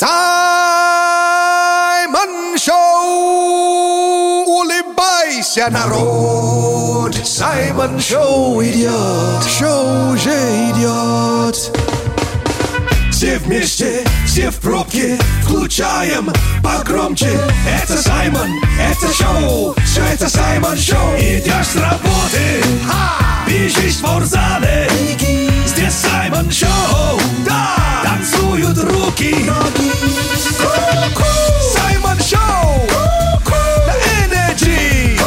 Саймон Шоу! Улыбайся, народ! Саймон Шоу идет! Шоу уже идет! Все вместе, все в пробке, включаем погромче. Это Саймон, это шоу, все это Саймон Шоу. Идешь с работы, бежишь в спортзале. Здесь Саймон Шоу, да, танцуют руки. Саймон Шоу, на Energy.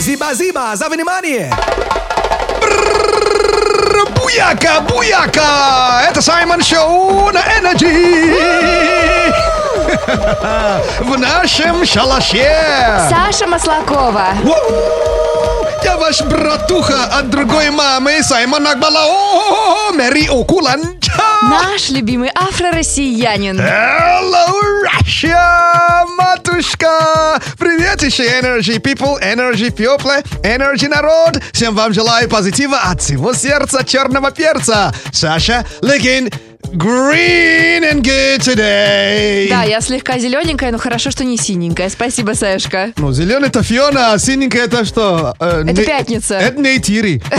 Зиба-зиба, за внимание! Буяка, буяка! Это Саймон Шоу на Energy! В нашем шалаше! Саша Маслакова. Я ваш братуха от другой мамы, Саймон Акбалао, Мэри Окуланча! Наш любимый афро-россиянин. Hello, Russia, матушка! Привет еще Energy People, Energy People, Energy народ! Всем вам желаю позитива от всего сердца черного перца. Саша, looking green and good today. Да, я слегка зелененькая, но хорошо, что не синенькая. Спасибо, Сашка. Ну, зеленый это Фиона, а синенькая это что? Э, Это не- пятница. Это не Тири.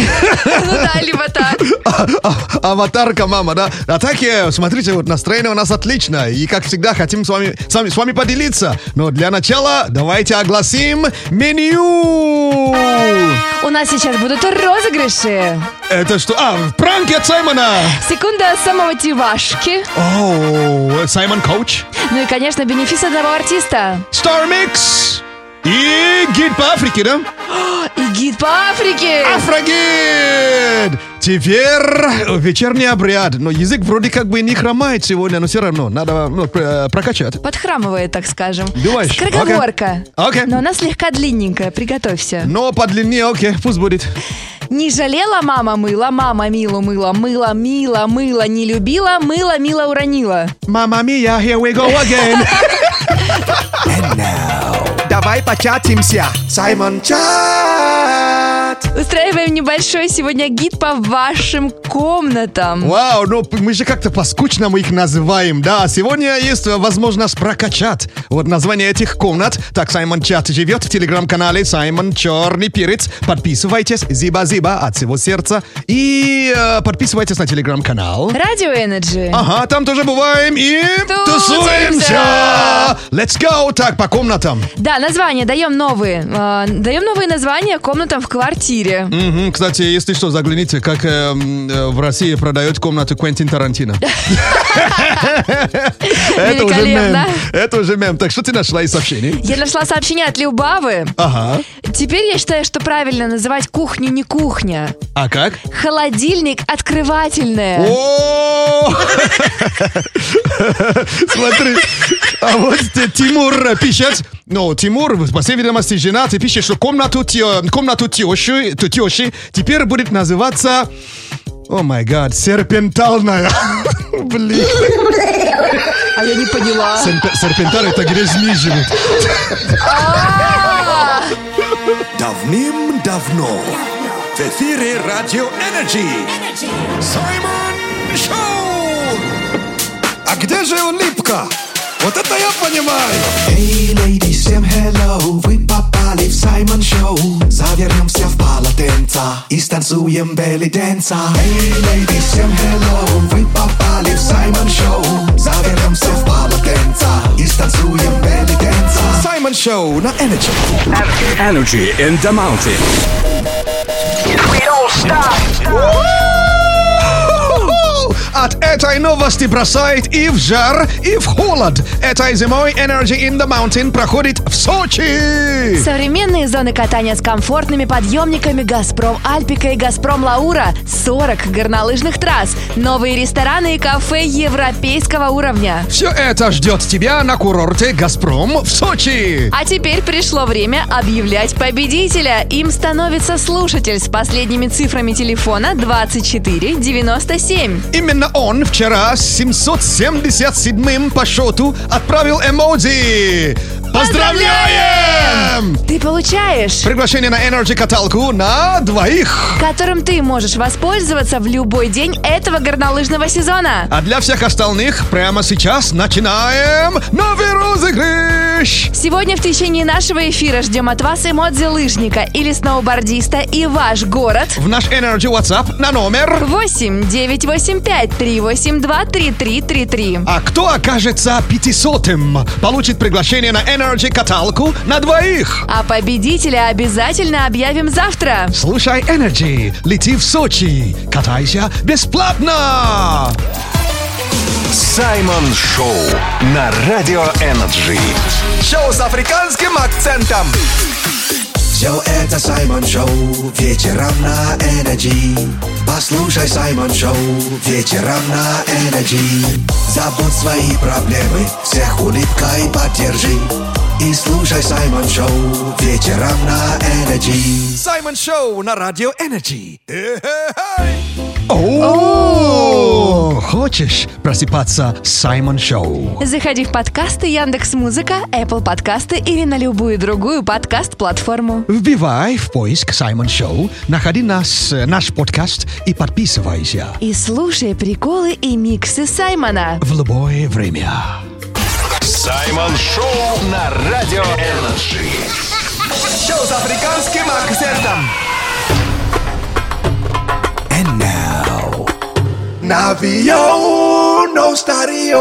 Ну да, либо так. А- Аватарка мама, да? А так, смотрите, вот настроение у нас отлично. И, как всегда, хотим с вами, с вами, с вами поделиться. Но для начала давайте огласим меню. У нас сейчас будут розыгрыши. Это что? А, пранки от Саймона. Секунда самомотивашки. О, Саймон Коуч. Ну и, конечно, бенефис одного артиста. Star Mix. И гид по Африке, да? И гид по Африке. Афрогид! Теперь вечерний обряд. Но язык вроде как бы не хромает сегодня, но все равно надо ну, пр- прокачать. Подхрамывает, так скажем. Думаешь? Скороговорка. Окей. Но она слегка длинненькая, приготовься. Но подлиннее, окей, пусть будет. Не жалела мама мыла, мама милу мыла, мыла, мила, мыла, не любила, мыла, мила уронила. Мама мия, here we go again. Давай початимся. Саймон Чат. Устраиваем небольшой сегодня гид по вашим комнатам. Вау, ну мы же как-то по-скучному их называем, да. Сегодня есть возможность прокачать вот название этих комнат. Так, Саймон Чат живет в телеграм-канале Саймон Черный Перец. Подписывайтесь, зиба-зиба от всего сердца. И э, подписывайтесь на телеграм-канал. Радио Energy. Ага, там тоже бываем и Тусуемся! Let's go. Так, по комнатам. Да, названия даем новые. Э, даем новые названия комнатам в квартире. Мгм, Кстати, если что, загляните, как э, м, э, в России продают комнату Квентин Тарантино. Это уже мем. Великолепно. Это уже мем. Так, что ты нашла из сообщений? Я нашла сообщение от Любавы. Ага. Теперь я считаю, что правильно называть кухню не кухня. А как? Холодильник открывательное. О! Смотри, а вот те- Тимур пишет, ну, Тимур, по всей видимости, жена, ты пишешь, что комнату, тё- комнату тещи, тещи теперь будет называться, о май гад, серпентальная. Блин, А я не поняла. Серпе- серпенталь это где змеи живут. Давным-давно в эфире Радио Energy Саймон Шоу! А где же улыбка? Вот это я понимаю! Эй, леди, всем hello, вы попали в Саймон Шоу. Завернемся в полотенца и станцуем belly dance а Эй, леди, всем hello, вы попали в Саймон Шоу. Завернемся в полотенца и станцуем belly dance а Саймон Шоу на Energy Energy in the mountain. От этой новости бросает и в жар, и в холод. Этой зимой Energy in the Mountain проходит в Сочи. Современные зоны катания с комфортными подъемниками «Газпром Альпика» и «Газпром Лаура», 40 горнолыжных трасс, новые рестораны и кафе европейского уровня. Все это ждет тебя на курорте «Газпром» в Сочи. А теперь пришло время объявлять победителя. Им становится слушатель с последними цифрами телефона 2497. Именно он вчера с 777 по счету отправил эмодзи. Поздравляем! Ты получаешь, Приглашение на Energy каталку на двоих. которым ты можешь воспользоваться в любой день этого горнолыжного сезона. А для всех остальных прямо сейчас начинаем новый розыгрыш. Сегодня в течение нашего эфира ждем от вас эмодзи лыжника или сноубордиста и ваш город. В наш Energy WhatsApp на номер. 8 985 382 3333. А кто окажется пятисотым, получит приглашение на Energy каталку на двоих. А победителя обязательно объявим завтра. Слушай Energy, лети в Сочи, катайся бесплатно. Саймон Шоу на Радио Energy. Шоу с африканским акцентом. Все это Саймон Шоу вечером на Energy. Послушай Саймон Шоу вечером на Energy. Забудь свои проблемы, всех улыбкой поддержи. И слушай Саймон Шоу вечером на Energy. Саймон Шоу на радио Energy. О, хочешь просыпаться с Саймон Шоу? Заходи в подкасты Яндекс Музыка, Apple подкасты или на любую другую подкаст-платформу. Вбивай в поиск Саймон Шоу, находи нас, э, наш подкаст и подписывайся И слушай приколы и миксы Саймона. в любое время. Саймон Шоу на Радио Energy. Шоу с африканским акцентом. And now. Навио, но старье.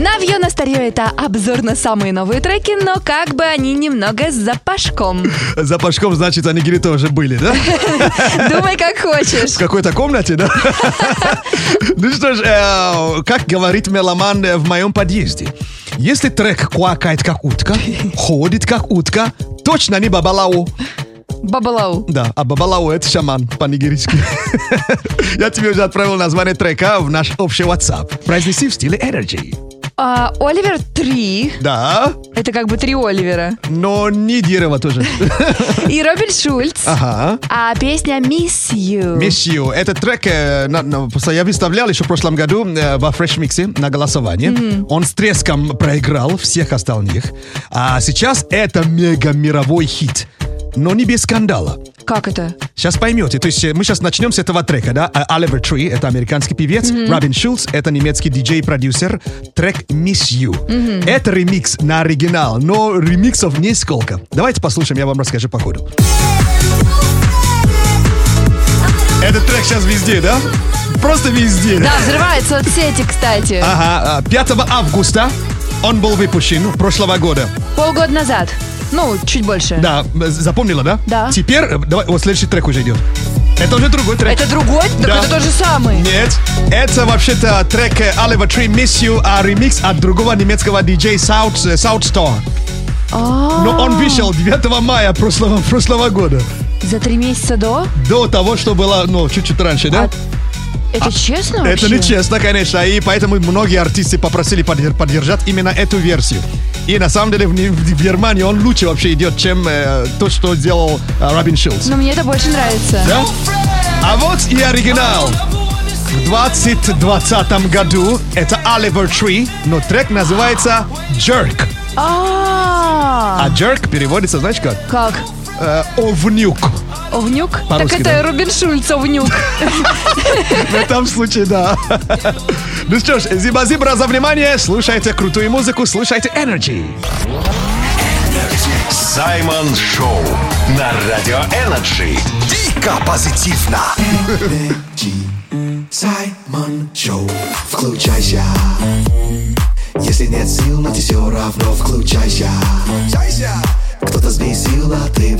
Навье на старье это обзор на самые новые треки, но как бы они немного с запашком. За Пашком, значит, анигири тоже были, да? Думай, как хочешь. В какой-то комнате, да? Ну что ж, э, как говорит меломан э, в моем подъезде. Если трек квакает как утка, ходит как утка, точно не бабалау. Бабалау. Да, а бабалау это шаман по-нигерийски. Я тебе уже отправил название трека в наш общий WhatsApp. Произнеси в стиле Energy. А, Оливер 3. Да, Это как бы три Оливера. но не дерево тоже. И Робин Шульц. Ага. А песня Miss You. Miss You. Этот трек э, на- на- просто я выставлял еще в прошлом году э, во Fresh Mix на голосование. Он с треском проиграл всех остальных. А сейчас это мега мировой хит. Но не без скандала. Как это? Сейчас поймете. То есть э, мы сейчас начнем с этого трека, да? А Оливер Три, это американский певец. Робин Шулц, это немецкий диджей-продюсер. Трек Miss You. Это ремикс на оригинал, но ремиксов несколько. Давайте послушаем, я вам расскажу по ходу. Этот трек сейчас везде, да? Просто везде. Да, взрывает соцсети, кстати. Ага, а, 5 августа он был выпущен прошлого года. Полгода назад. Ну, чуть больше. Да, запомнила, да? Да. Теперь, э, давай, вот следующий трек уже идет. Это уже другой трек. Это другой? Так Да. это тот же самый. Нет, это вообще-то трек э, Oliver Tree Miss You, а ремикс от другого немецкого диджея South, э, South Star. Но он вышел 9 мая прошлого, прошлого года. За три месяца до? До того, что было, ну, чуть-чуть раньше, да? Это честно Это вообще? нечестно, конечно, и поэтому многие артисты попросили поддер- поддержать именно эту версию. И на самом деле в, в Германии он лучше вообще идет, чем э, то, что сделал э, Робин Шилдс. Но мне это больше нравится. Да? А вот и оригинал. В 2020 году это Oliver Tree, но трек называется Jerk. А, А Jerk переводится, знаешь как? как? Э, овнюк. Овнюк? Так это да. Робин Шульц, Овнюк. В этом случае, да. Ну что ж, зиба-зибра за внимание. Слушайте крутую музыку, слушайте Energy. Саймон Шоу на Радио Энерджи. Дико позитивно. Energy. Саймон Шоу. Включайся. Если нет сил, но ты все равно включайся.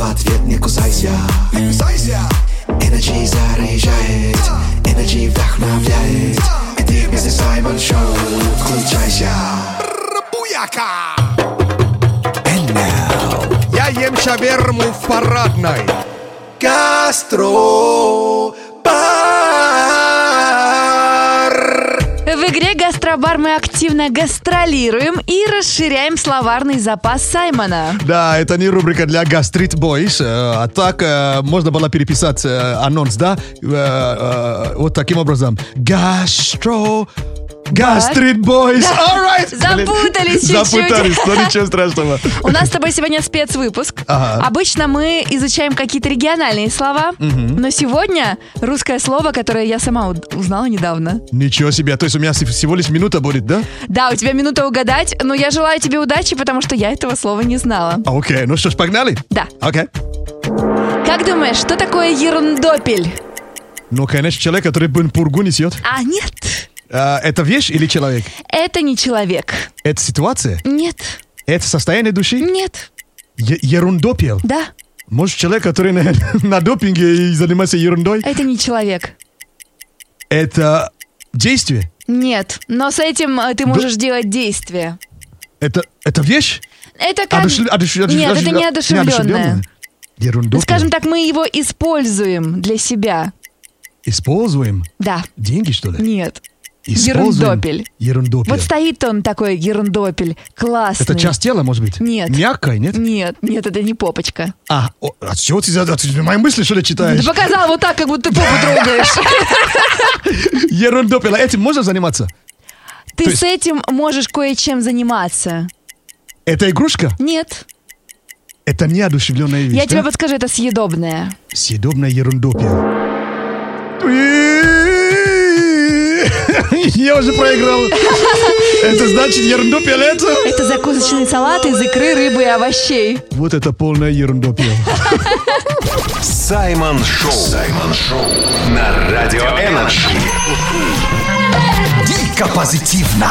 В ответ не кусайся. Energy заряжает, Energy вдохновляет. И ты вместе с Саймон Шоу. Включайся. And now. Я ем шаверму в парадной. Гастро игре «Гастробар» мы активно гастролируем и расширяем словарный запас Саймона. Да, это не рубрика для гастрит бойс, э, а так э, можно было переписать э, анонс, да, вот таким образом. Гастро Гастрит Бойс. Alright. Запутались чуть-чуть. Запутались, но ничего страшного. У нас с тобой сегодня спецвыпуск. Ага. Обычно мы изучаем какие-то региональные слова, но сегодня русское слово, которое я сама узнала недавно. Ничего себе, то есть у меня с- всего лишь минута будет, да? Да, у тебя минута угадать, но я желаю тебе удачи, потому что я этого слова не знала. Окей, ну что ж, погнали? Да. Окей. Как думаешь, что такое ерундопель? Ну, конечно, человек, который пургу несет. А, нет. А, это вещь или человек? Это не человек. Это ситуация? Нет. Это состояние души? Нет. Е- ерундопел? Да. Может, человек, который на, на допинге и занимается ерундой? Это не человек. Это действие? Нет. Но с этим э, ты можешь делать действие. Это, это вещь? Это как... Одушев- одушев- Нет, одушев- это не одушевленное. Ну, скажем так, мы его используем для себя. Используем? Да. Деньги, что ли? Нет. Используем? Ерундопель. Ерундопел. Вот стоит он такой ерундопель. Классный. Это часть тела, может быть? Нет. Мягкая, нет? Нет, нет, это не попочка. А, о, а чего ты, за- ты мои мысли, что ли, Ты читаешь? показал вот так, как будто ты попу трогаешь. Ерундопел. А Этим можно заниматься? Ты есть- с этим можешь кое-чем заниматься. Это игрушка? Нет. Это неодушевленная вещь, Я тебе да? подскажу, это съедобное. Съедобная ерундопел. Я уже проиграл. Это значит ерундопел это? Это закусочный салат из икры, рыбы и овощей. Вот это полная ерундопель. Саймон Шоу. Саймон Шоу. На Радио Energy. Дико позитивно.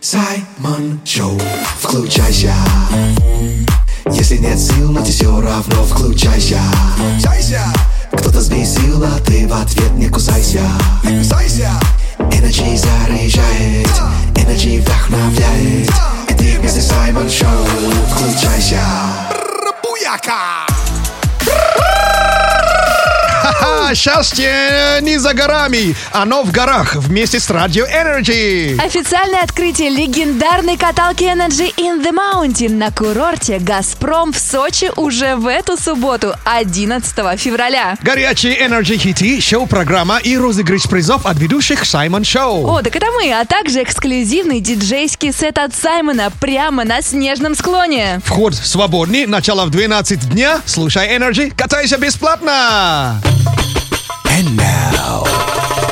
Саймон Шоу. Включайся. Если нет сил, но ты все равно включайся. Кто-то сбесил, а ты в ответ не кусайся. Energy заряжает, Energy вдохновляет. И ты вместе с Саймон Шоу. Включайся. Ха-ха, счастье не за горами, оно в горах вместе с Радио Energy. Официальное открытие легендарной каталки Energy in the Mountain на курорте «Газпром» в Сочи уже в эту субботу, 11 февраля. Горячие Energy хиты, шоу-программа и розыгрыш призов от ведущих Саймон Шоу. О, так это мы, а также эксклюзивный диджейский сет от Саймона прямо на снежном склоне. Вход свободный, начало в 12 дня. Слушай Energy, катайся бесплатно. And now.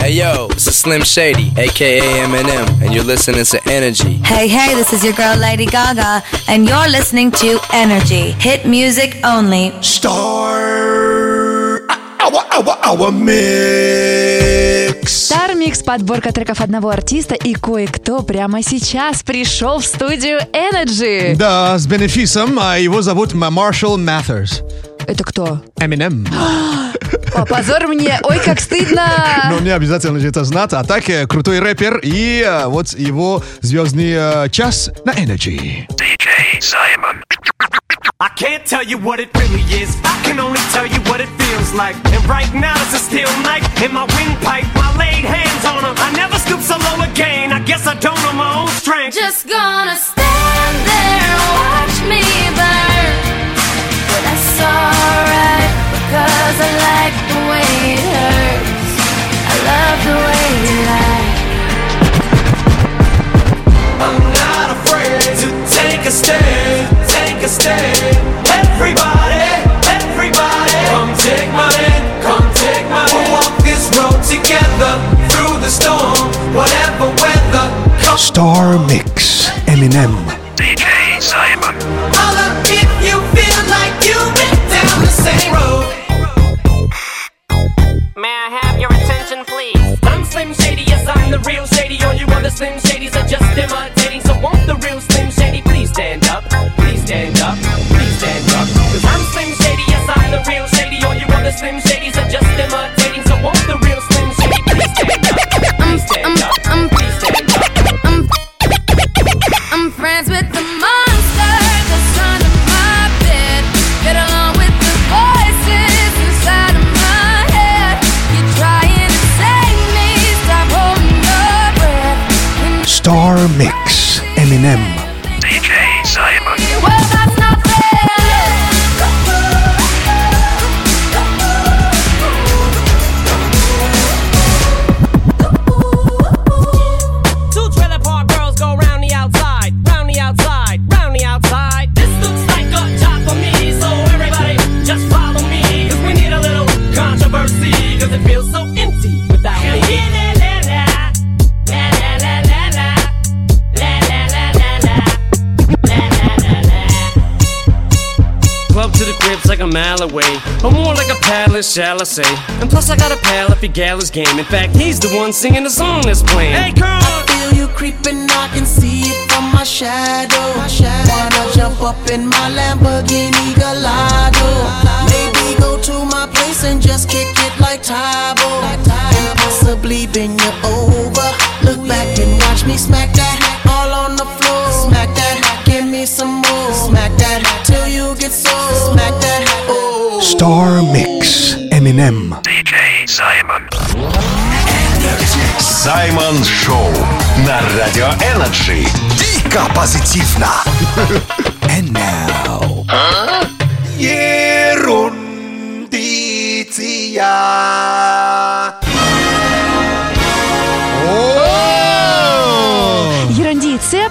Hey yo, it's a Slim Shady, aka Eminem, and you're listening to Energy. Hey, hey, this is your girl Lady Gaga, and you're listening to Energy. Hit music only. Star. Our, our, our mix. Star Mix – подборка треков одного артиста, и кое-кто прямо сейчас пришел в студию Energy. Да, с бенефисом, а его зовут Маршал Mathers. Это кто? Eminem. О, позор мне, ой, как стыдно. Но не обязательно же это знать. А так, э, крутой рэпер и э, вот его звездный э, час на Energy. I can't tell you what it really is. I can only tell you what it feels like. And right now it's a steel knife in my windpipe. I laid hands on her. I never stoop so low again. I guess I don't know my own strength. Just gonna stand there like the way it hurts. I love the way you lie. I'm not afraid to take a stand, take a stand. Everybody, like shall I say. And plus, I got a pal if he gal his game. In fact, he's the one singing the song that's playing. Hey, girl! I feel you creeping, I can see it from my shadow. Wanna jump up in my Lamborghini Gallardo. Maybe go to my place and just kick it like Tybo. And possibly bend you over. Look back and watch me smack that all on the floor. Smack that, give me some more. Smack that till you get so. Smack that. Star Mix. Eminem. Саймон Шоу на Радио Energy. Дико позитивно. And now. Ерундиция. Ерундиция –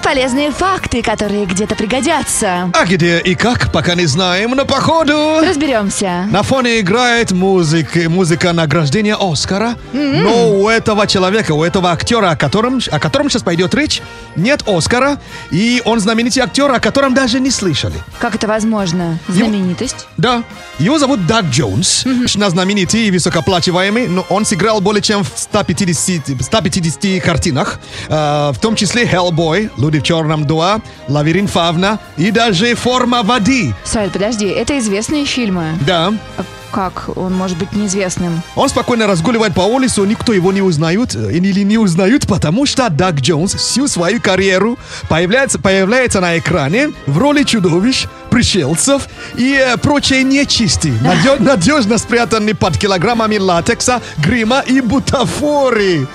полезные факты, которые где-то пригодятся. А где и как, пока не знаем, но походу... Разберемся. На фоне играет музыка, музыка награждения Оскара, но у этого человека, у этого актера, о котором, о котором сейчас пойдет речь, нет Оскара, и он знаменитый актер, о котором даже не слышали. Как это возможно? Знаменитость? Да, его зовут Даг Джонс, на знаменитый и высокооплачиваемый, но он сыграл более чем в 150, 150 картинах, э, в том числе Hellboy, Люди в черном 2, Лавирин Фавна и даже Форма воды. Сайт, подожди, это известные фильмы. Да, А Как он может быть неизвестным? Он спокойно разгуливает по улице, никто его не узнает э, или не узнают, потому что Даг Джонс всю свою карьеру появляется, появляется на экране в роли чудовищ, пришельцев и э, прочей нечисти, надежно спрятанный под килограммами латекса, грима и бутафории.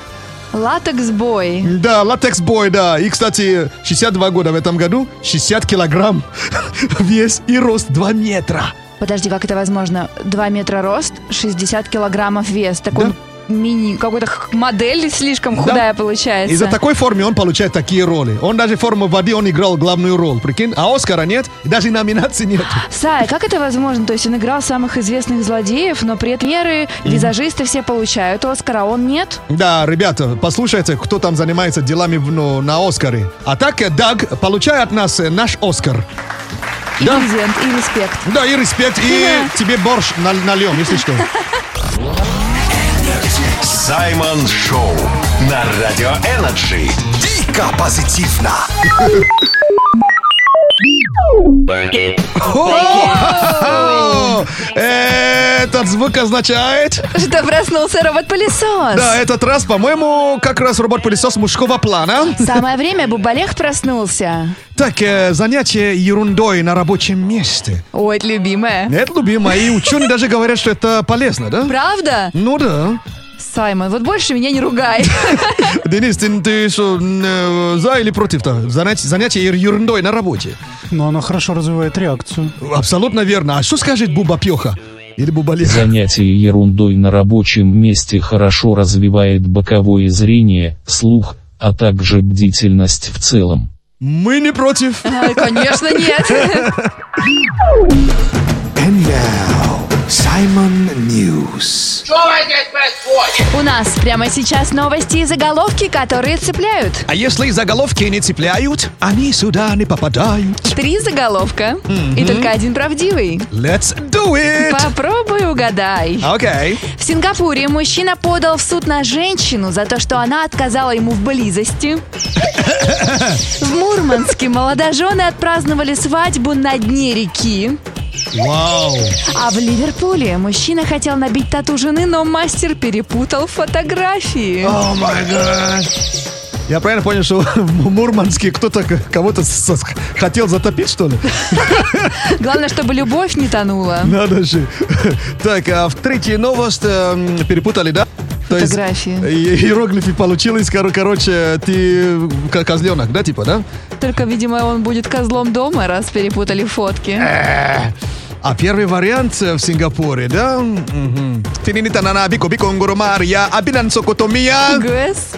Латекс-бой. Да, латекс-бой, да. И, кстати, 62 года в этом году, 60 килограмм вес и рост 2 метра. Подожди, как это возможно? 2 метра рост, 60 килограммов вес. Так он мини, какой-то модель слишком худая получается. И за такой форме он получает такие роли. Он даже форму воды, он играл главную роль, прикинь. А Оскара нет, даже номинации нет. Сай, как это возможно? То есть он играл самых известных злодеев, но при этом меры, визажисты все получают Оскара, а он нет? Да, ребята, послушайте, кто там занимается делами ну, на Оскаре. А так, э, Даг, получай от нас э, наш Оскар. И Да. презент, и респект. Да, и респект, и тебе борщ наль- нальем, если что. Саймон Шоу на Радио Energy. Дико позитивно. О, Этот звук означает... Что проснулся робот-пылесос? Да, этот раз, по-моему, как раз робот-пылесос мужского плана. Самое время, Бубалех проснулся. Так, э, занятие ерундой на рабочем месте. Ой, это любимое. Это любимо, и ученые даже говорят, что это полезно, да? Правда? Ну да. Саймон, вот больше меня не ругай. Денис, ты, ты что, э, за или против-то? Занятие, занятие ер- ерундой на работе. Но она хорошо развивает реакцию. Абсолютно верно. А что скажет Буба Пьеха? Или Буба Леха? Занятие ерундой на рабочем месте хорошо развивает боковое зрение, слух, а также бдительность в целом. Мы не против. Конечно, нет. And now, Simon News. У нас прямо сейчас новости и заголовки, которые цепляют. А если заголовки не цепляют, они сюда не попадают. Три заголовка и только один правдивый. Let's do it! Попробуй угадай. Окей. В Сингапуре мужчина подал в суд на женщину за то, что она отказала ему в близости. В Мурманске молодожены отпраздновали свадьбу на дне реки. Вау. А в Ливерпуле мужчина хотел набить тату жены, но мастер перепутал фотографии. О май гад. Я правильно понял, что в Мурманске кто-то кого-то хотел затопить, что ли? Главное, чтобы любовь не тонула. Надо же. Так, а в третья новость эм, перепутали, да? То есть Фотографии. и- иероглифы получилось, кор- короче, ты ко- козленок, да, типа, да? Только, видимо, он будет козлом дома, раз перепутали фотки. А первый вариант э, в Сингапуре, да? Мгм. Тининита нана бико бико нгоро Мария, абинан сокотомия. ГС.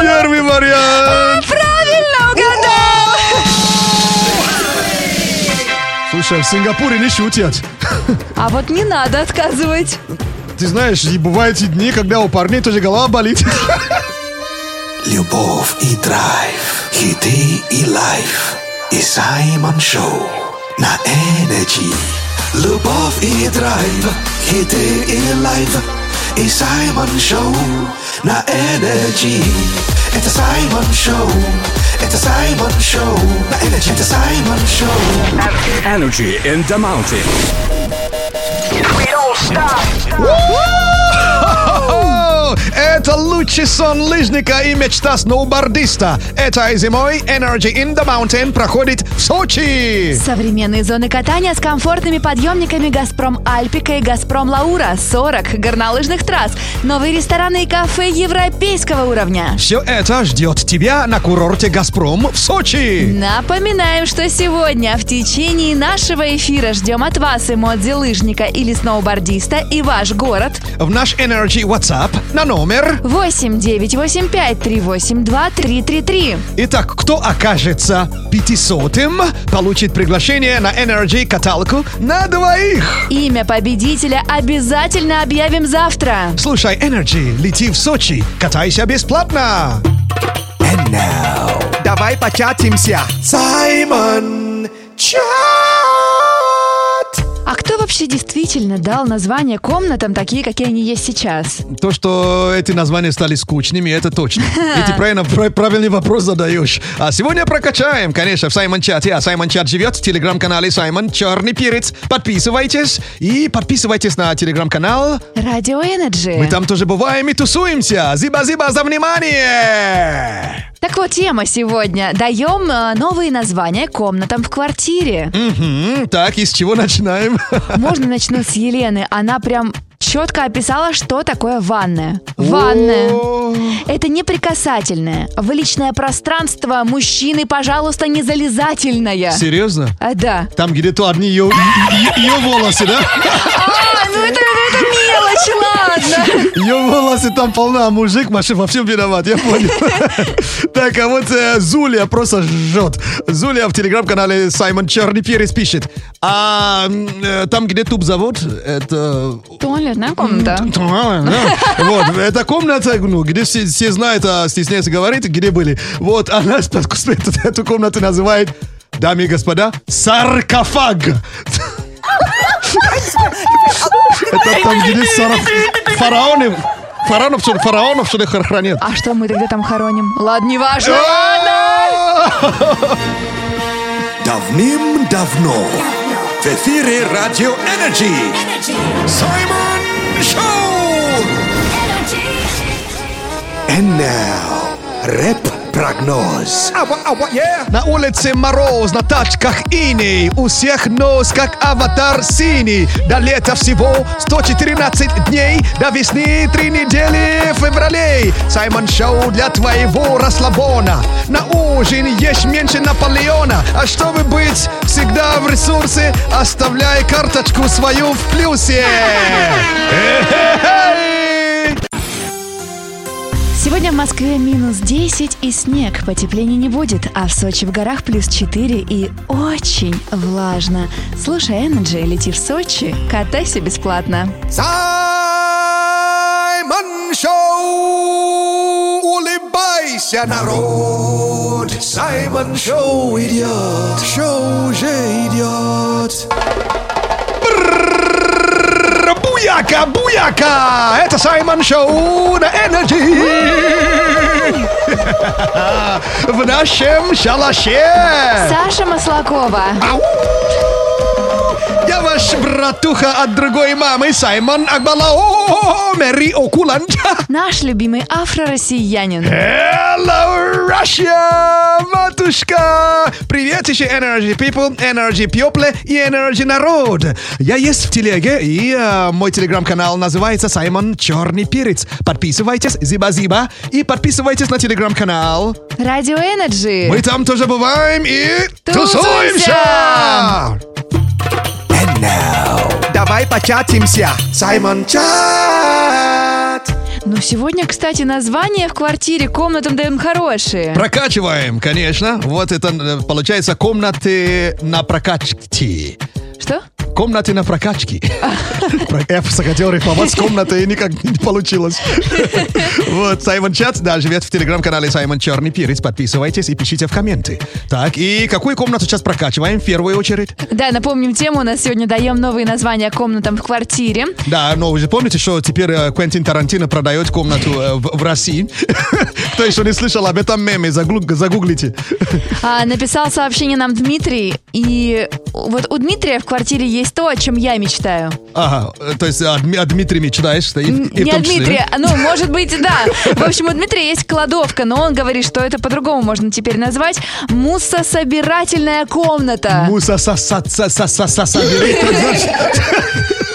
Первый вариант. Правильно угадал! Слушай, в Сингапуре не шутят. А вот не надо отказывать. Ты знаешь, и бывают и дни, когда у парней тоже голова болит. Любовь и драйв, хиты и live. И Саймон Шоу на Energy. Любовь и драйв, хиты и live. И Саймон Шоу на Energy. Это Саймон Шоу. Это Саймон Шоу на Energy. Это Саймон Шоу. Energy in the mountain. don't stop. Woo! Это лучший сон лыжника и мечта сноубордиста. Этой зимой Energy in the Mountain проходит в Сочи. Современные зоны катания с комфортными подъемниками «Газпром Альпика» и «Газпром Лаура», 40 горнолыжных трасс, новые рестораны и кафе европейского уровня. Все это ждет тебя на курорте «Газпром» в Сочи. Напоминаем, что сегодня в течение нашего эфира ждем от вас эмодзи лыжника или сноубордиста и ваш город В наш Energy WhatsApp на номер. 8 985 382 333. Итак, кто окажется пятисотым, получит приглашение на Energy каталку на двоих. Имя победителя обязательно объявим завтра. Слушай Energy, лети в Сочи, катайся бесплатно. And now, давай початимся. Саймон Чат. А кто вообще действительно дал название комнатам такие, какие они есть сейчас? То, что эти названия стали скучными, это точно. И ты правильно, пра- правильный вопрос задаешь. А сегодня прокачаем, конечно, в Саймон Чате. А Саймон Чат живет в телеграм-канале Саймон Черный Перец. Подписывайтесь. И подписывайтесь на телеграм-канал. Радио Energy. Мы там тоже бываем и тусуемся. Зиба-зиба за внимание! Так вот, тема сегодня. Даем э, новые названия комнатам в квартире. Мгм. Так, и с чего начинаем? Можно начну с Елены. Она прям четко описала, что такое ванная. Ванная. Это неприкасательное. В личное пространство мужчины, пожалуйста, не залезательное. Серьезно? А, да. Там где-то одни ее, ее волосы, да? А, ну это, это мелочь, ладно. Ее волосы там полна, а мужик вообще во всем виноват, я понял. Так, а вот э, Зулия просто жжет. Зулия в телеграм-канале Саймон Черный Перец пишет. А э, там, где туб завод, это... Туалетная комната. Да. Вот, эта комната, ну, где все, все знают, а стесняются говорить, где были. Вот, она эту комнату называет, дамы и господа, саркофаг. Это там, где фараонов, что ли, фараонов, что ли, хранят. А что мы тогда там хороним? Ладно, не важно. Ладно. Давным-давно в эфире Радио Energy Саймон Шоу! And now, рэп-прогноз. На улице мороз, на тачках иней У всех нос, как аватар синий. До лета всего 114 дней. До весны 3 недели в феврале Саймон Шоу для твоего расслабона. На ужин ешь меньше Наполеона. А чтобы быть всегда в ресурсе Оставляй карточку свою в плюсе. Эй! Сегодня в Москве минус 10 и снег. Потепления не будет, а в Сочи в горах плюс 4 и очень влажно. Слушай Energy, лети в Сочи, катайся бесплатно. Саймон Шоу! Улыбайся, народ! Саймон Шоу идет! Шоу уже идет! Буяка, буяка! Это Саймон Шоу на Energy! В нашем шалаше! Саша Маслакова. Я ваш братуха от другой мамы Саймон Акбалао Мэри Окуланча. Наш любимый афро-россиянин. Hello, Russia, матушка! Привет еще Energy People, Energy People и Energy Народ. Я есть в телеге, и э, мой телеграм-канал называется Саймон Черный Перец. Подписывайтесь, зиба-зиба, и подписывайтесь на телеграм-канал. Радио Energy. Мы там тоже бываем и Тусуемся! тусуемся! Now, давай початимся! Саймон Чат! Ну, сегодня, кстати, название в квартире комнатам даем хорошие. Прокачиваем, конечно. Вот это э, получается комнаты на прокачке. Что? комнаты на прокачке. Про- Я просто хотел рифмовать с комнатой, и никак не получилось. Вот, Саймон Чат, да, живет в телеграм-канале Саймон Черный Перец. Подписывайтесь и пишите в комменты. Так, и какую комнату сейчас прокачиваем в первую очередь? Да, напомним тему. У нас сегодня даем новые названия комнатам в квартире. Да, но вы же помните, что теперь э, Квентин Тарантино продает комнату э, в, в России? Кто еще не слышал об этом меме, загуг- загуглите. А, написал сообщение нам Дмитрий. И вот у Дмитрия в квартире есть то, о чем я мечтаю. Ага, э, то есть о, о Дмитрии мечтаешь, и, и не Дмитрия, да? ну, может быть, да. В общем, у Дмитрия есть кладовка, но он говорит, что это по-другому можно теперь назвать. Мусособирательная комната. Муса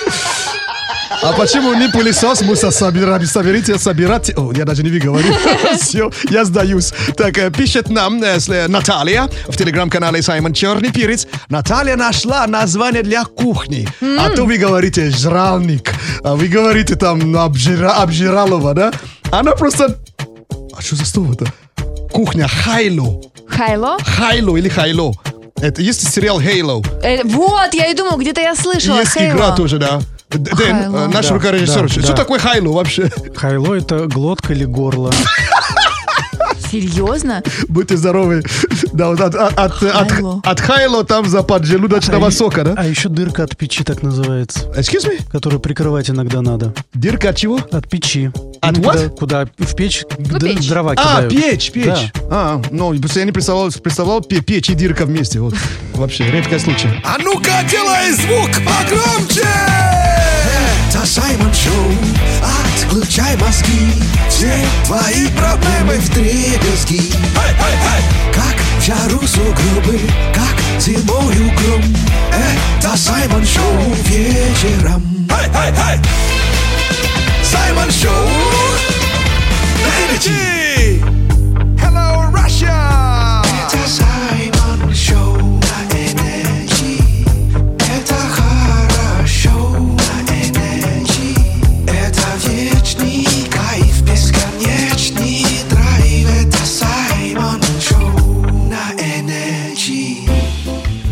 А почему не пылесос, муса собира- соберите, собирать? О, я даже не выговорю. Все, я сдаюсь. Так, э, пишет нам э, э, Наталья в телеграм-канале Саймон Черный Перец. Наталья нашла название для кухни. А то вы говорите жральник, а вы говорите там обжира, обжиралова, да? Она просто... А что за слово-то? Кухня Хайло. Хайло? Хайло или Хайло. Это есть сериал Halo. Э, вот, я и думал, где-то я слышала. Есть Хейло. игра тоже, да. Дэн, Хайло. э, наш Да, рукорежиссер. да, что да. такое Хайло вообще? Хайло это глотка или горло. Серьезно? Будьте здоровы. Да, вот от, от, от, от, Хайло. от Хайло там за поджелудочного и- сока, да? А еще дырка от печи так называется. Excuse me? Которую прикрывать иногда надо. Дырка от чего? От печи. От Ну, what? Куда, куда в печь, д- печь. дрова А, кидают. печь, печь. Да. А, ну, я не представлял, представлял пе- печь и дырка вместе. Вот, вообще, редкий случай. А ну-ка, делай звук погромче! Это Саймон Шоу, отключай мозги, все твои проблемы в дребезги. Как в жару сугробы, как зимою гром, это Саймон Шоу вечером. Саймон Шоу на Energy. Hello, Russia!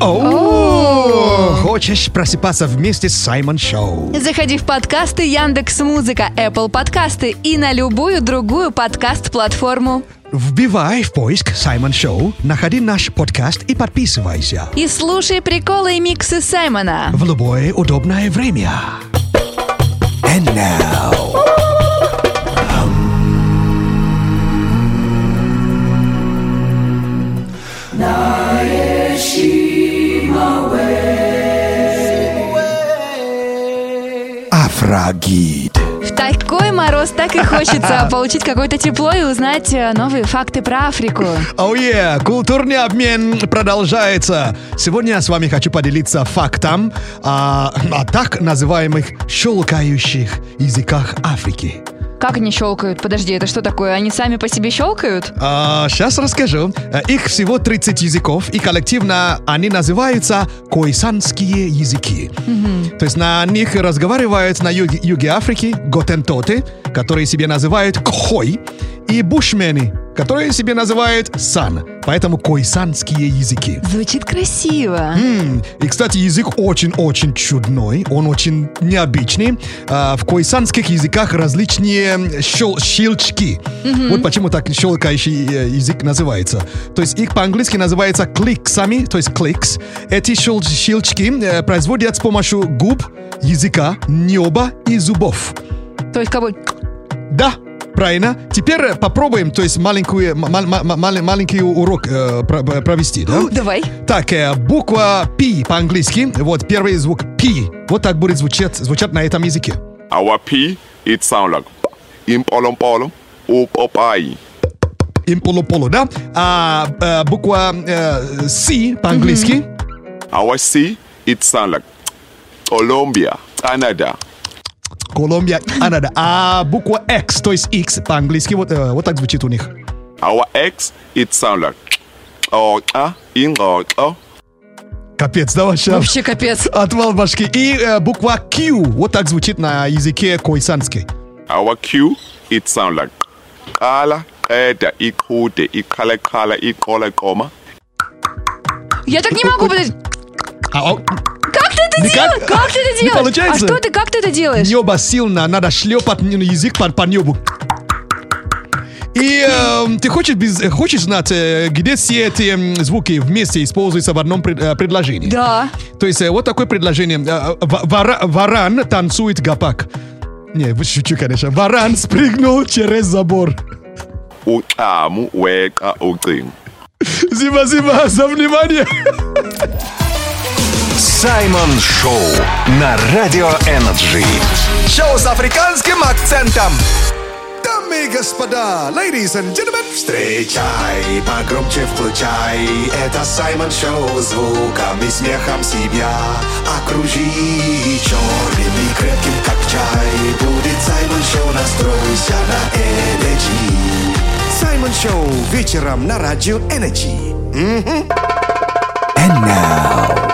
О, хочешь просыпаться вместе с Саймон Шоу? Заходи в подкасты Яндекс Музыка, Apple подкасты и на любую другую подкаст-платформу. Вбивай в поиск Саймон Шоу, находи наш подкаст и подписывайся. И слушай приколы и миксы Саймона. В любое удобное время. And now... Афрагид. В такой мороз так и хочется получить какое-то тепло и узнать э, новые факты про Африку. Оу yeah, культурный обмен продолжается. Сегодня я с вами хочу поделиться фактом о, о так называемых щелкающих языках Африки. Как они щелкают? Подожди, это что такое? Они сами по себе щелкают? сейчас расскажу. Э, Их всего 30 языков, и коллективно они называются койсанские языки. То есть на них разговаривают на юге, юге Африки готентоты, которые себе называют кхой, и бушмены, которые себе называют сан. Поэтому койсанские языки. Звучит красиво. М, И, кстати, язык очень-очень чудной, он очень необычный. А, В койсанских языках различные щел- щелчки. Вот почему так щелкающий э, язык называется. То есть их по-английски называется кликсами, то есть кликс. Эти щел- щелчки э, производят с помощью губ, языка, неба и зубов. То есть как бы... Да, правильно. Теперь э, попробуем, то есть маленькую, ма- ма- ма- мал- маленький урок э, про- провести, да? Давай. Так, э, буква P по-английски. Вот первый звук P. Вот так будет звучать, звучать на этом языке. Our P, it sound like up opai. Имполо-поло, да? А э, буква э, C по-английски. Our C, it sound like Colombia, Canada. Колумбия, Канада. А буква X, то есть X по-английски, вот, э, вот так звучит у них. Our X, it sound like oh, ah, in oh, Капец, да, вообще? Вообще капец. Отвал башки. И э, буква Q, вот так звучит на языке койсанский. Our Q, it sound like Kala, Eda, Ikude, Ikala, Kala, Ikola, Koma. Я так не могу, подожди. А, Как это Никак? делаешь? Как ты это Не делаешь? получается? А что ты, как ты это делаешь? Небо сильно, надо шлепать язык по, по небу. И эм, ты хочешь, без- э, хочешь знать, э, где все эти звуки вместе используются в одном пред- э, предложении? Да. То есть э, вот такое предложение. Э, ва- вара- Варан танцует гопак. Не, шучу, конечно. Варан спрыгнул через забор. Спасибо за внимание. Саймон Шоу на Радио Energy. Шоу с африканским акцентом. Дамы и господа, ladies and gentlemen, встречай, погромче включай. Это Саймон Шоу, звуком и смехом себя окружи. Черным и крепким, как чай, будет Саймон Шоу, настройся на Energy. Саймон Шоу вечером на радио. Мгм. And now...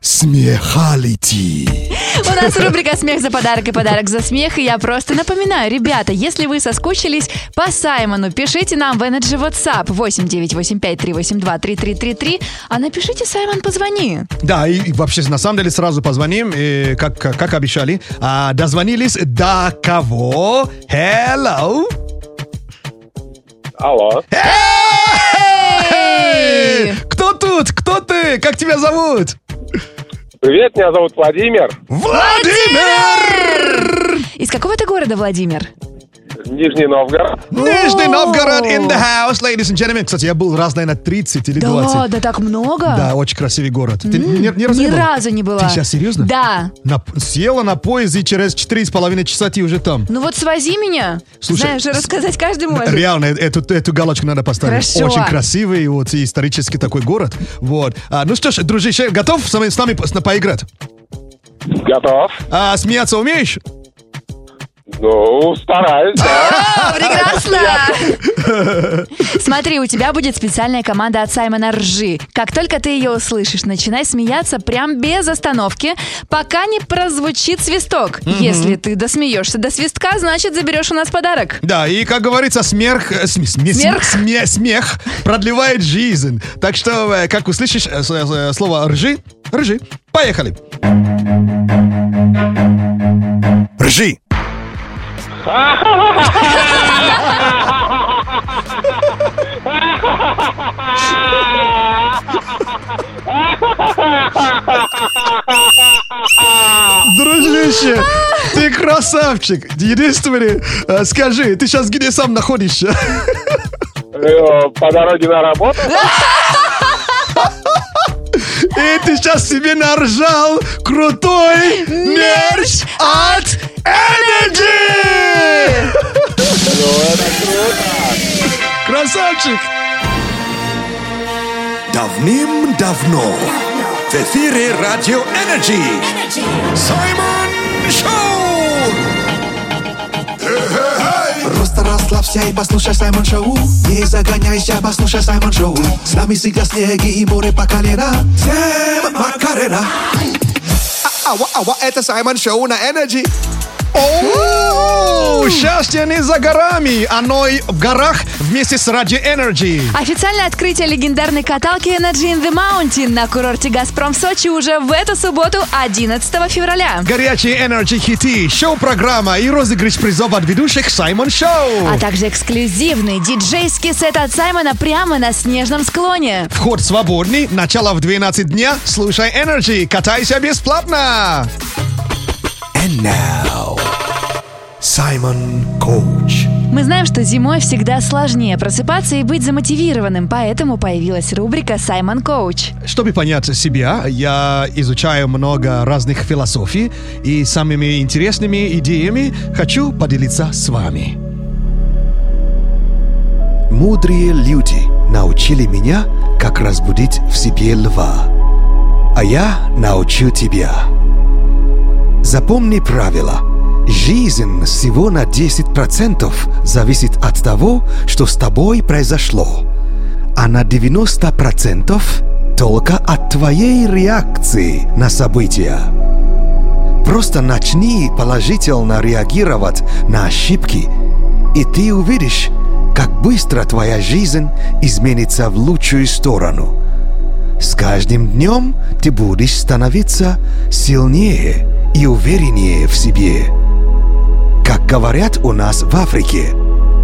Смехалити. У нас рубрика «Смех за подарок» и «Подарок за смех». И я просто напоминаю, ребята, если вы соскучились по Саймону, пишите нам в Energy WhatsApp 8985-382-3333, а напишите «Саймон, позвони». Да, и, и вообще, на самом деле, сразу позвоним, э, как, как, как обещали. А, дозвонились до кого? Hello! Алло. Эй! Кто тут? Кто ты? Как тебя зовут? Привет, меня зовут Владимир. Владимир! Из какого ты города, Владимир? Нижний Новгород. Нижний Новгород in the house, ladies and gentlemen. Кстати, я был раз, наверное, 30 или 20. Да, да так много. Да, очень красивый город. Ты ни, ни разу Ни не была? разу не была. Ты сейчас серьезно? Да. На- съела на поезд и через 4,5 часа ты уже там. Ну вот свози меня. Слушай, Знаешь, же рассказать каждый может. Реально, э, эту, эту галочку надо поставить. Хорошо. Очень красивый, вот, и исторический такой город. Вот. А, ну что ж, дружище, готов с нами, с нами по- поиграть? Готов. А, смеяться умеешь? Ну, стараюсь, да. Прекрасно! Смотри, у тебя будет специальная команда от Саймона Ржи. Как только ты ее услышишь, начинай смеяться прям без остановки, пока не прозвучит свисток. Если ты досмеешься до свистка, значит заберешь у нас подарок. Да, и как говорится, смех, э, см- сме- Смех? сме- смех продлевает жизнь. Так что, э, как услышишь э, слово ржи, ржи. Поехали. Ржи. Дружище, ты красавчик. Единственное, э, скажи, ты сейчас где сам находишься? Э, По дороге на работу. И ты сейчас себе наржал крутой мерч от Energy! Ну. Красавчик! Давным-давно в эфире Радио Energy Саймон Шоу! Расслабься и послушай Саймон Шоу. Не загоняйся, послушай Саймон Шоу. С нами всегда снеги и море по колено. Всем Макарена. А- Ава, ава, это Саймон Шоу на О, Счастье не за горами, оно и в горах вместе с Radio Energy. Официальное открытие легендарной каталки Energy in the Mountain на курорте «Газпром» Сочи уже в эту субботу, 11 февраля. Горячие Energy хиты, шоу-программа и розыгрыш призов от ведущих Саймон Шоу. А также эксклюзивный диджейский сет от Саймона прямо на снежном склоне. Вход свободный, начало в 12 дня. Слушай Energy, катайся бесплатно. And now Саймон Коуч Мы знаем, что зимой всегда сложнее просыпаться и быть замотивированным, поэтому появилась рубрика «Саймон Коуч». Чтобы понять себя, я изучаю много разных философий и самыми интересными идеями хочу поделиться с вами. Мудрые люди научили меня, как разбудить в себе льва. А я научу тебя. Запомни правило. Жизнь всего на 10% зависит от того, что с тобой произошло. А на 90% только от твоей реакции на события. Просто начни положительно реагировать на ошибки, и ты увидишь, как быстро твоя жизнь изменится в лучшую сторону. С каждым днем ты будешь становиться сильнее и увереннее в себе. Как говорят у нас в Африке,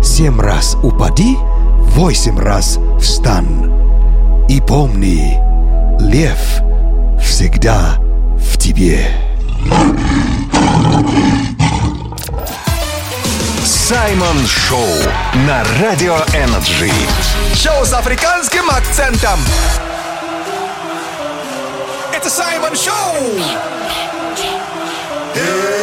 семь раз упади, восемь раз встань. И помни, лев всегда в тебе. Саймон Шоу на Радио Energy. Шоу с африканским акцентом. Это Саймон Шоу. Это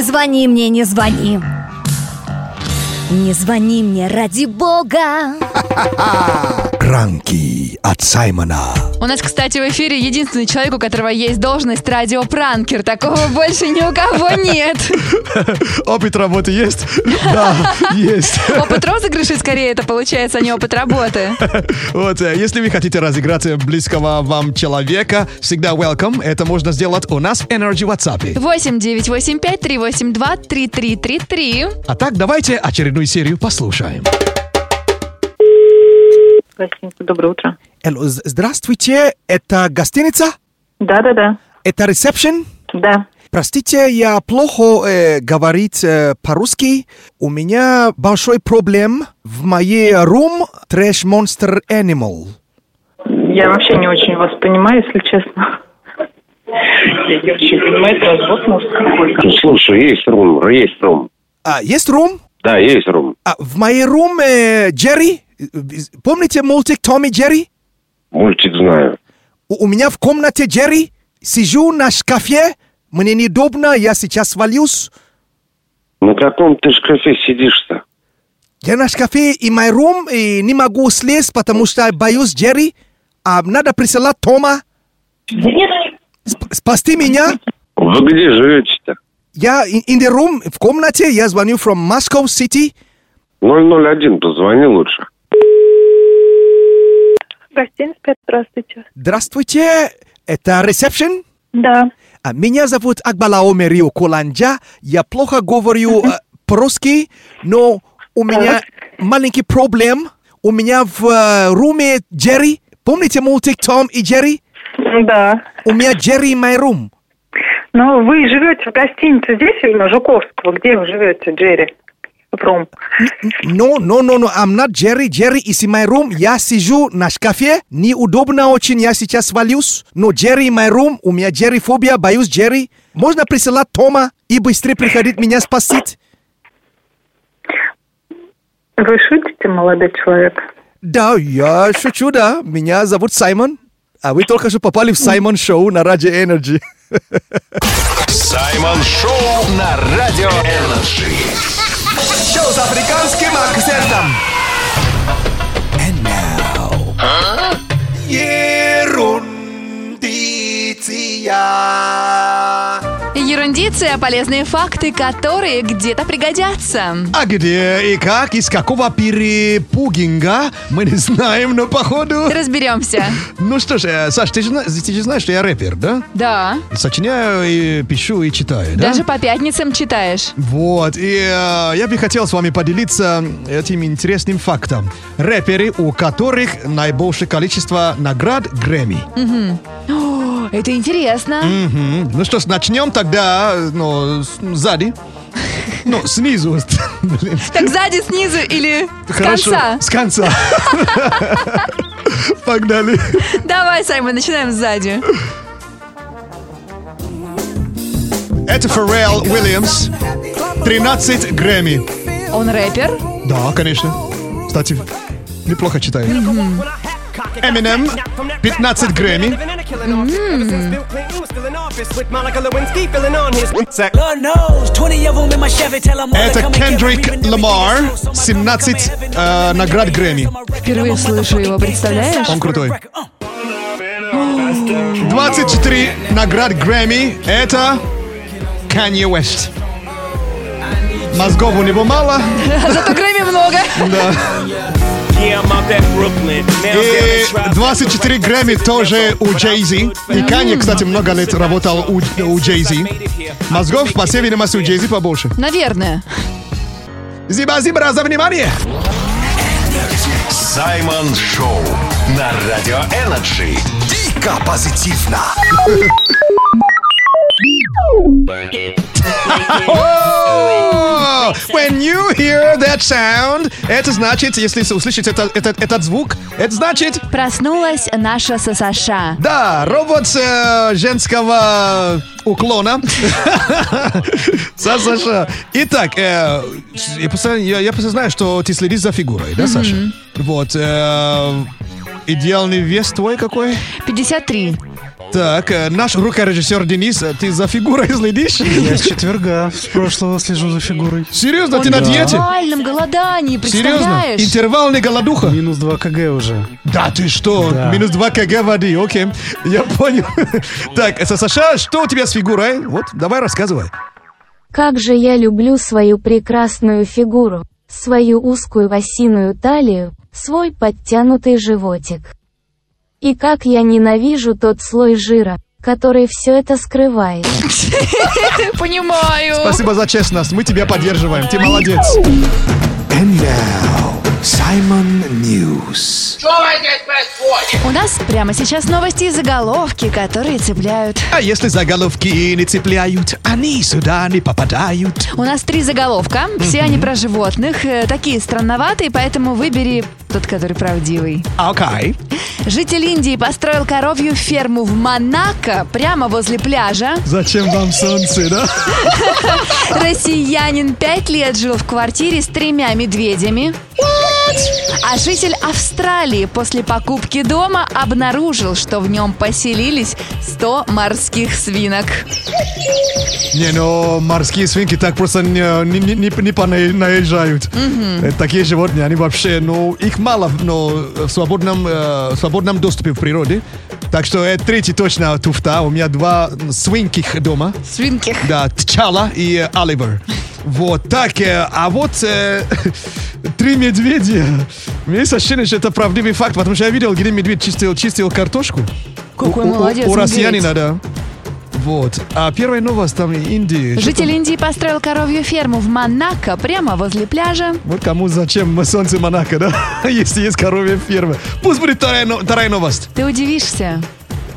Не звони мне, не звони. Не звони мне, ради бога. Пранки от Саймона. У нас, кстати, в эфире единственный человек, у которого есть должность радиопранкер. Такого больше ни у кого нет. Опыт работы есть? Да, есть. Опыт розыгрышей скорее это получается, а не опыт работы. Вот, э, если вы хотите разыграть близкого вам человека, всегда welcome. Это можно сделать у нас в Energy WhatsApp. 8 9 8 5 3 8 2 3 3 3 3. А так давайте очередную серию послушаем. Гостиница, доброе утро. Алло, здравствуйте, это гостиница? Да-да-да. Это ресепшн? Да. Простите, я плохо э, говорит э, по-русски. У меня большой проблем в моей рум трэш монстр animal. Я вообще не очень вас понимаю, если честно. Я не очень понимаю, это развод мозг какой-то. Слушай, есть рум, есть рум. А, есть рум? Да, есть рум. А, в моей рум э, Джерри? Э, Помните мультик Томми Джерри? Мультик знаю. У, у меня в комнате Джерри. Сижу на шкафе. Мне неудобно, я сейчас свалюсь. На каком ты шкафе сидишь-то? Я на шкафе и мой рум, и не могу слезть, потому что боюсь Джерри. А надо присылать Тома. Сп- спасти меня. Вы где живете-то? Я in the room, в комнате, я звоню from Moscow City. 001, позвони лучше. Гостиница, здравствуйте. Здравствуйте, это ресепшн? Да. А, Меня зовут Акбалао Мерио Коланджа. Я плохо говорю э, по-русски, но у меня маленький проблем. У меня в э, руме Джерри. Помните мультик Том и Джерри? Да. У меня Джерри my room. Но вы живете в гостинице здесь или на Жуковского? Где вы живете, Джерри? Рум. No, no, no, no, I'm not Jerry. Jerry is in my room. Я сижу на шкафе. Неудобно очень, я сейчас свалюсь. Но Jerry in my room. У меня Jerry фобия, боюсь Jerry. Можно присылать Тома и быстрее приходить меня спасить? Вы шутите, молодой человек? Да, я шучу, да. Меня зовут Саймон. А вы только что попали в Саймон Шоу на Радио Energy. Саймон Шоу на Радио Energy. Шоу с африканским акцентом. Ерундиция. Ерундиция, полезные факты, которые где-то пригодятся. А где и как, из какого перепугинга, мы не знаем, но походу... Разберемся. Ну что ж, э, Саш, ты же, ты же знаешь, что я рэпер, да? Да. Сочиняю и пишу и читаю, да? Даже по пятницам читаешь. Вот, и э, я бы хотел с вами поделиться этим интересным фактом. Рэперы, у которых наибольшее количество наград Грэмми. Мгм. О, это интересно. Мгм. Ну что ж, начнем тогда, ну, с- сзади. Ну, снизу. Так сзади, снизу или с Хорошо, конца? С конца. Погнали. Давай, Саймон, начинаем сзади. Это Фаррелл Уильямс. 13 Грэмми. Он рэпер? Да, конечно. Кстати, неплохо читает. Мгм. Эминем, 15 Грэмми. Это Кендрик Ламар, 17 э, наград Грэмми. Впервые слышу его, представляешь? Он крутой. 24 наград Грэмми. Это Kanye West. Мозгов у него мало. Зато Грэмми много. Да. И 24 Грэмми тоже у Джейзи. И Канье, кстати, много лет работал у, у Джейзи. Мозгов, по всей видимости, у Джейзи побольше. Наверное. Зиба-зиба за внимание! Саймон Шоу на Радио Energy. Дико позитивно. Oh, when you hear that sound, это значит, если услышать это- этот, этот звук, это значит... Проснулась наша СССР. Да, робот э, женского уклона. Саша. Итак, э, я, просто, я, я просто знаю, что ты следишь за фигурой, да, Саша? Вот. э, идеальный вес твой какой? 53. Так, э, наш рукорежиссер Денис, э, ты за фигурой следишь? Я с четверга, с прошлого слежу за фигурой. Серьезно, Он ты на в диете? реальном голодании, Серьезно? представляешь? Интервальный голодуха? Минус 2 кг уже. Да ты что? Да. Минус 2 кг воды, окей. Я понял. Так, Са- Саша, что у тебя с фигурой? Вот, давай рассказывай. Как же я люблю свою прекрасную фигуру, свою узкую осиную талию, свой подтянутый животик. И как я ненавижу тот слой жира, который все это скрывает. Понимаю. Спасибо за честность, мы тебя поддерживаем, ты молодец. And now, Simon News. У нас прямо сейчас новости и заголовки, которые цепляют. А если заголовки не цепляют, они сюда не попадают. У нас три заголовка, все они про животных, э, такие странноватые, поэтому выбери тот, который правдивый. Окей. Житель Индии построил коровью ферму в Монако, прямо возле пляжа. Зачем вам солнце, да? Россиянин пять лет жил в квартире с тремя медведями. А житель Австралии после покупки дома обнаружил, что в нем поселились 100 морских свинок. Не, ну морские свинки так просто не, не, не, не- понаезжают. Мгм. Э, Такие животные, они вообще, ну, их мало но в свободном, э, в свободном доступе в природе. Так что это третий точно туфта. У меня два свинких дома. Свинких. Да, Тчала и э, Оливер. Вот так. э, А вот э, три медведя. У меня есть ощущение, что это правдивый факт, потому что я видел, где медведь чистил, чистил картошку. Какой У- у- молодец, У, медведь. россиянина, да. Вот. А первая новость там Индии. Житель? Индии построил коровью ферму в Монако, прямо возле пляжа. Вот кому зачем солнце Монако, да? Если есть коровья ферма. Пусть будет вторая, вторая новость. Ты удивишься.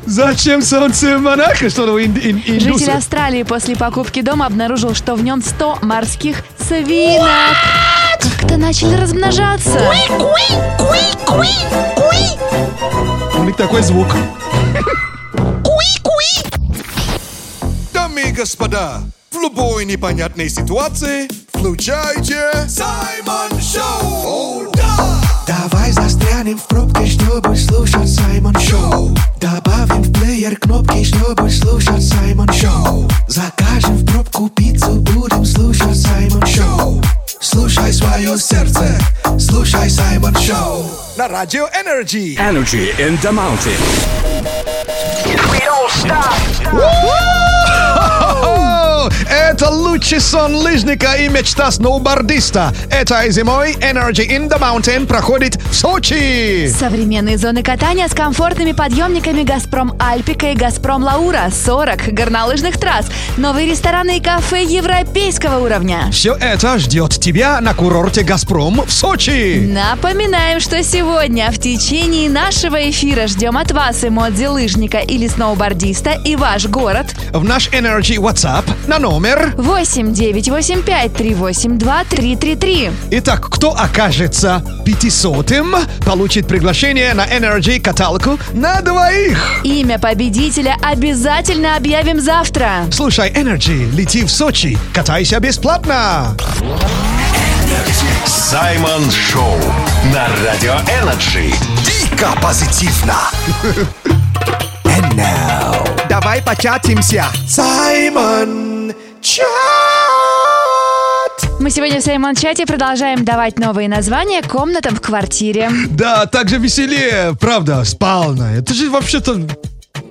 Зачем солнце Монако? Что ну, ин- ин- индусы? Житель Австралии после покупки дома обнаружил, что в нем 100 морских свинок. Как-то начали размножаться. У них такой звук. Господа, в любой непонятной ситуации включайте Саймон Шоу. Да! Давай застрянем в пробке, чтобы слушать Саймон Шоу. Добавим в плеер кнопки, чтобы слушать Саймон Шоу. Закажем в пробку пиццу, будем слушать Саймон Шоу. Слушай свое сердце, слушай Саймон Шоу. На радио Energy. Energy in the mountain. О, Это лучший сон лыжника и мечта сноубордиста. Этой зимой Energy in the Mountain проходит в Сочи. Современные зоны катания с комфортными подъемниками «Газпром Альпика» и «Газпром Лаура», 40 горнолыжных трасс, новые рестораны и кафе европейского уровня. Все это ждет тебя на курорте «Газпром» в Сочи. Напоминаем, что сегодня в течение нашего эфира ждем от вас эмодзи лыжника или сноубордиста и ваш город. В наш Energy WhatsApp на номер 8 985 382 333. Итак, кто окажется пятисотым, получит приглашение на Energy каталку на двоих. Имя победителя обязательно объявим завтра. Слушай Energy, лети в Сочи, катайся бесплатно. Саймон Шоу на Радио Energy. Дико позитивно. And now, давай початимся. Саймон Чат. Мы сегодня в Саймон Чате продолжаем давать новые названия комнатам в квартире. Да, так же веселее, правда, спальная. Это же вообще-то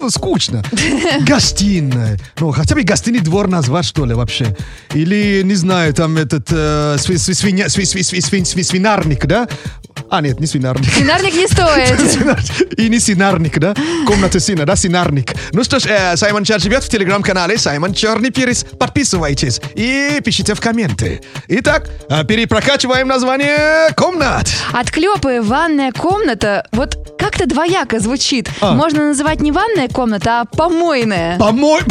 скучно. Гостиная. Ну, хотя бы гостиный двор назвать, что ли, вообще. Или, не знаю, там этот э, сви- сви- свиня- сви- сви- сви- сви- сви- свинарник, да? А, нет, не свинарник. Свинарник не стоит. И не синарник, да? Комната сина, да, синарник. Ну что ж, э, Саймон Чат живет в телеграм-канале Саймон Черный Перец. Подписывайтесь и пишите в комменты. Итак, э, перепрокачиваем название комнат. Отклепы, ванная комната. Вот как-то двояко звучит. А. Можно называть не ванная комната, а помойная. Помой...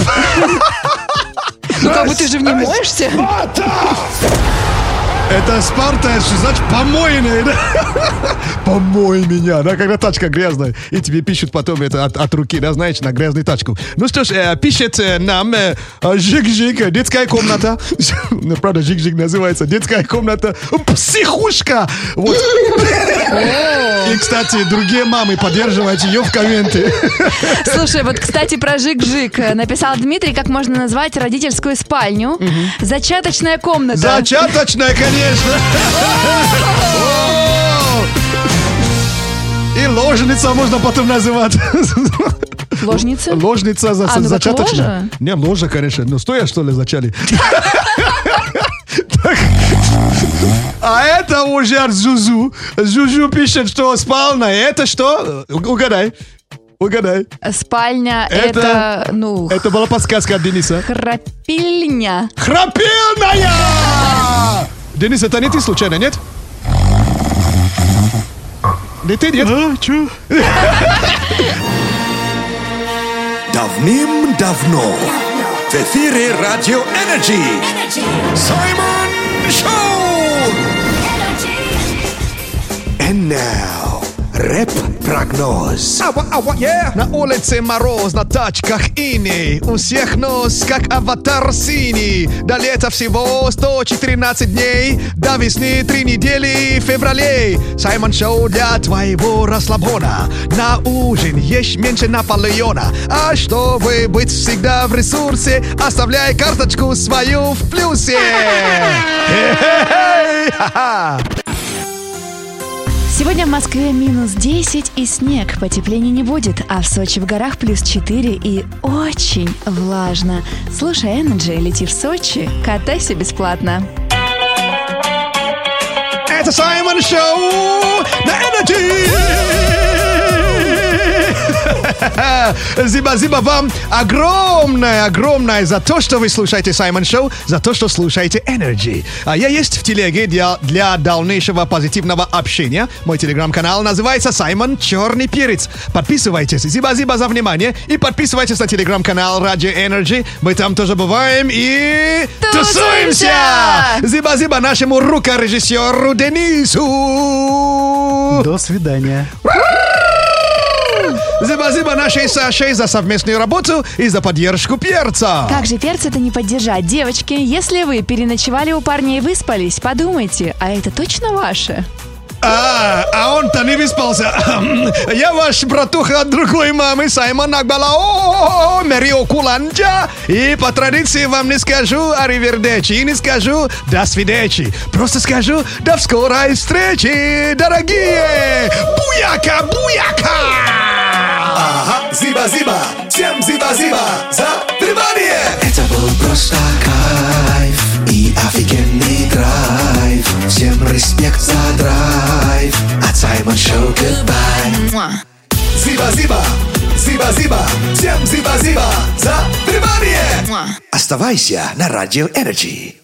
Ну как бы ты же в ней моешься. Это Спарта, это что значит помойная, да? Помой меня, да, когда тачка грязная. И тебе пишут потом это от, от руки, да, знаешь, на грязную тачку. Ну что ж, э, пишет э, нам э, э, Жик-Жик, детская комната. Правда, Жик-Жик называется детская комната. Психушка! Вот. И, кстати, другие мамы, поддерживайте ее в комменты. Слушай, вот, кстати, про жик-жик. Написал Дмитрий, как можно назвать родительскую спальню. Зачаточная комната. Зачаточная, конечно. О! И ложница можно потом называть. Ложница? Ложница за, А, ну зачаточная. ложа? Не, ложа, конечно. Ну, стоя, что ли, зачали? А это уже от Зузу. Зузу пишет, что спальня. Это что? Угадай. Угадай. Спальня Это- это, ну, Это была подсказка от Дениса. храпильня. Храпельная! Денис, это не ты случайно, нет? Не ты, нет? А, чё? Давным-давно в эфире Радио Energy Саймон Шоу! And now, рэп-прогноз. На улице мороз, на тачках иней У всех нос, как аватар синий. До лета всего 114 дней. До весны 3 недели в феврале. Саймон Шоу для твоего расслабона. На ужин ешь меньше Наполеона. А чтобы быть всегда в ресурсе? Оставляй карточку свою в плюсе! Сегодня в Москве минус 10 и снег. Потепления не будет, а в Сочи в горах плюс 4 и очень влажно. Слушай Energy, лети в Сочи, катайся бесплатно. Это Саймон Шоу на Energy! Зиба-зиба вам огромное, огромное за то, что вы слушаете Саймон Шоу, за то, что слушаете Energy. А я есть в телеге для, для дальнейшего позитивного общения. Мой телеграм-канал называется Саймон Черный Перец. Подписывайтесь. Зиба-зиба за внимание. И подписывайтесь на телеграм-канал Радио Energy. Мы там тоже бываем и... Тусуемся! Зиба-зиба нашему рукорежиссеру Денису! До свидания. Зиба-зиба нашей Саше за совместную работу и за поддержку перца. Как же перц это не поддержать? Девочки, если вы переночевали у парня и выспались, подумайте, а это точно ваше? А, а он-то не выспался. Я ваш братуха от другой мамы, Саймон Акбалао, Мерио Куланджа. И по традиции вам не скажу аривердечи, и не скажу до свидечи. Просто скажу до скорой встречи, дорогие. Буяка, буяка! Ага, зиба-зиба, всем зиба-зиба за внимание! Это был просто респект за драйв. От Саймон Шоу goodbye. Зиба-зиба, зиба-зиба, всем зиба-зиба за внимание! Оставайся на Радио Energy.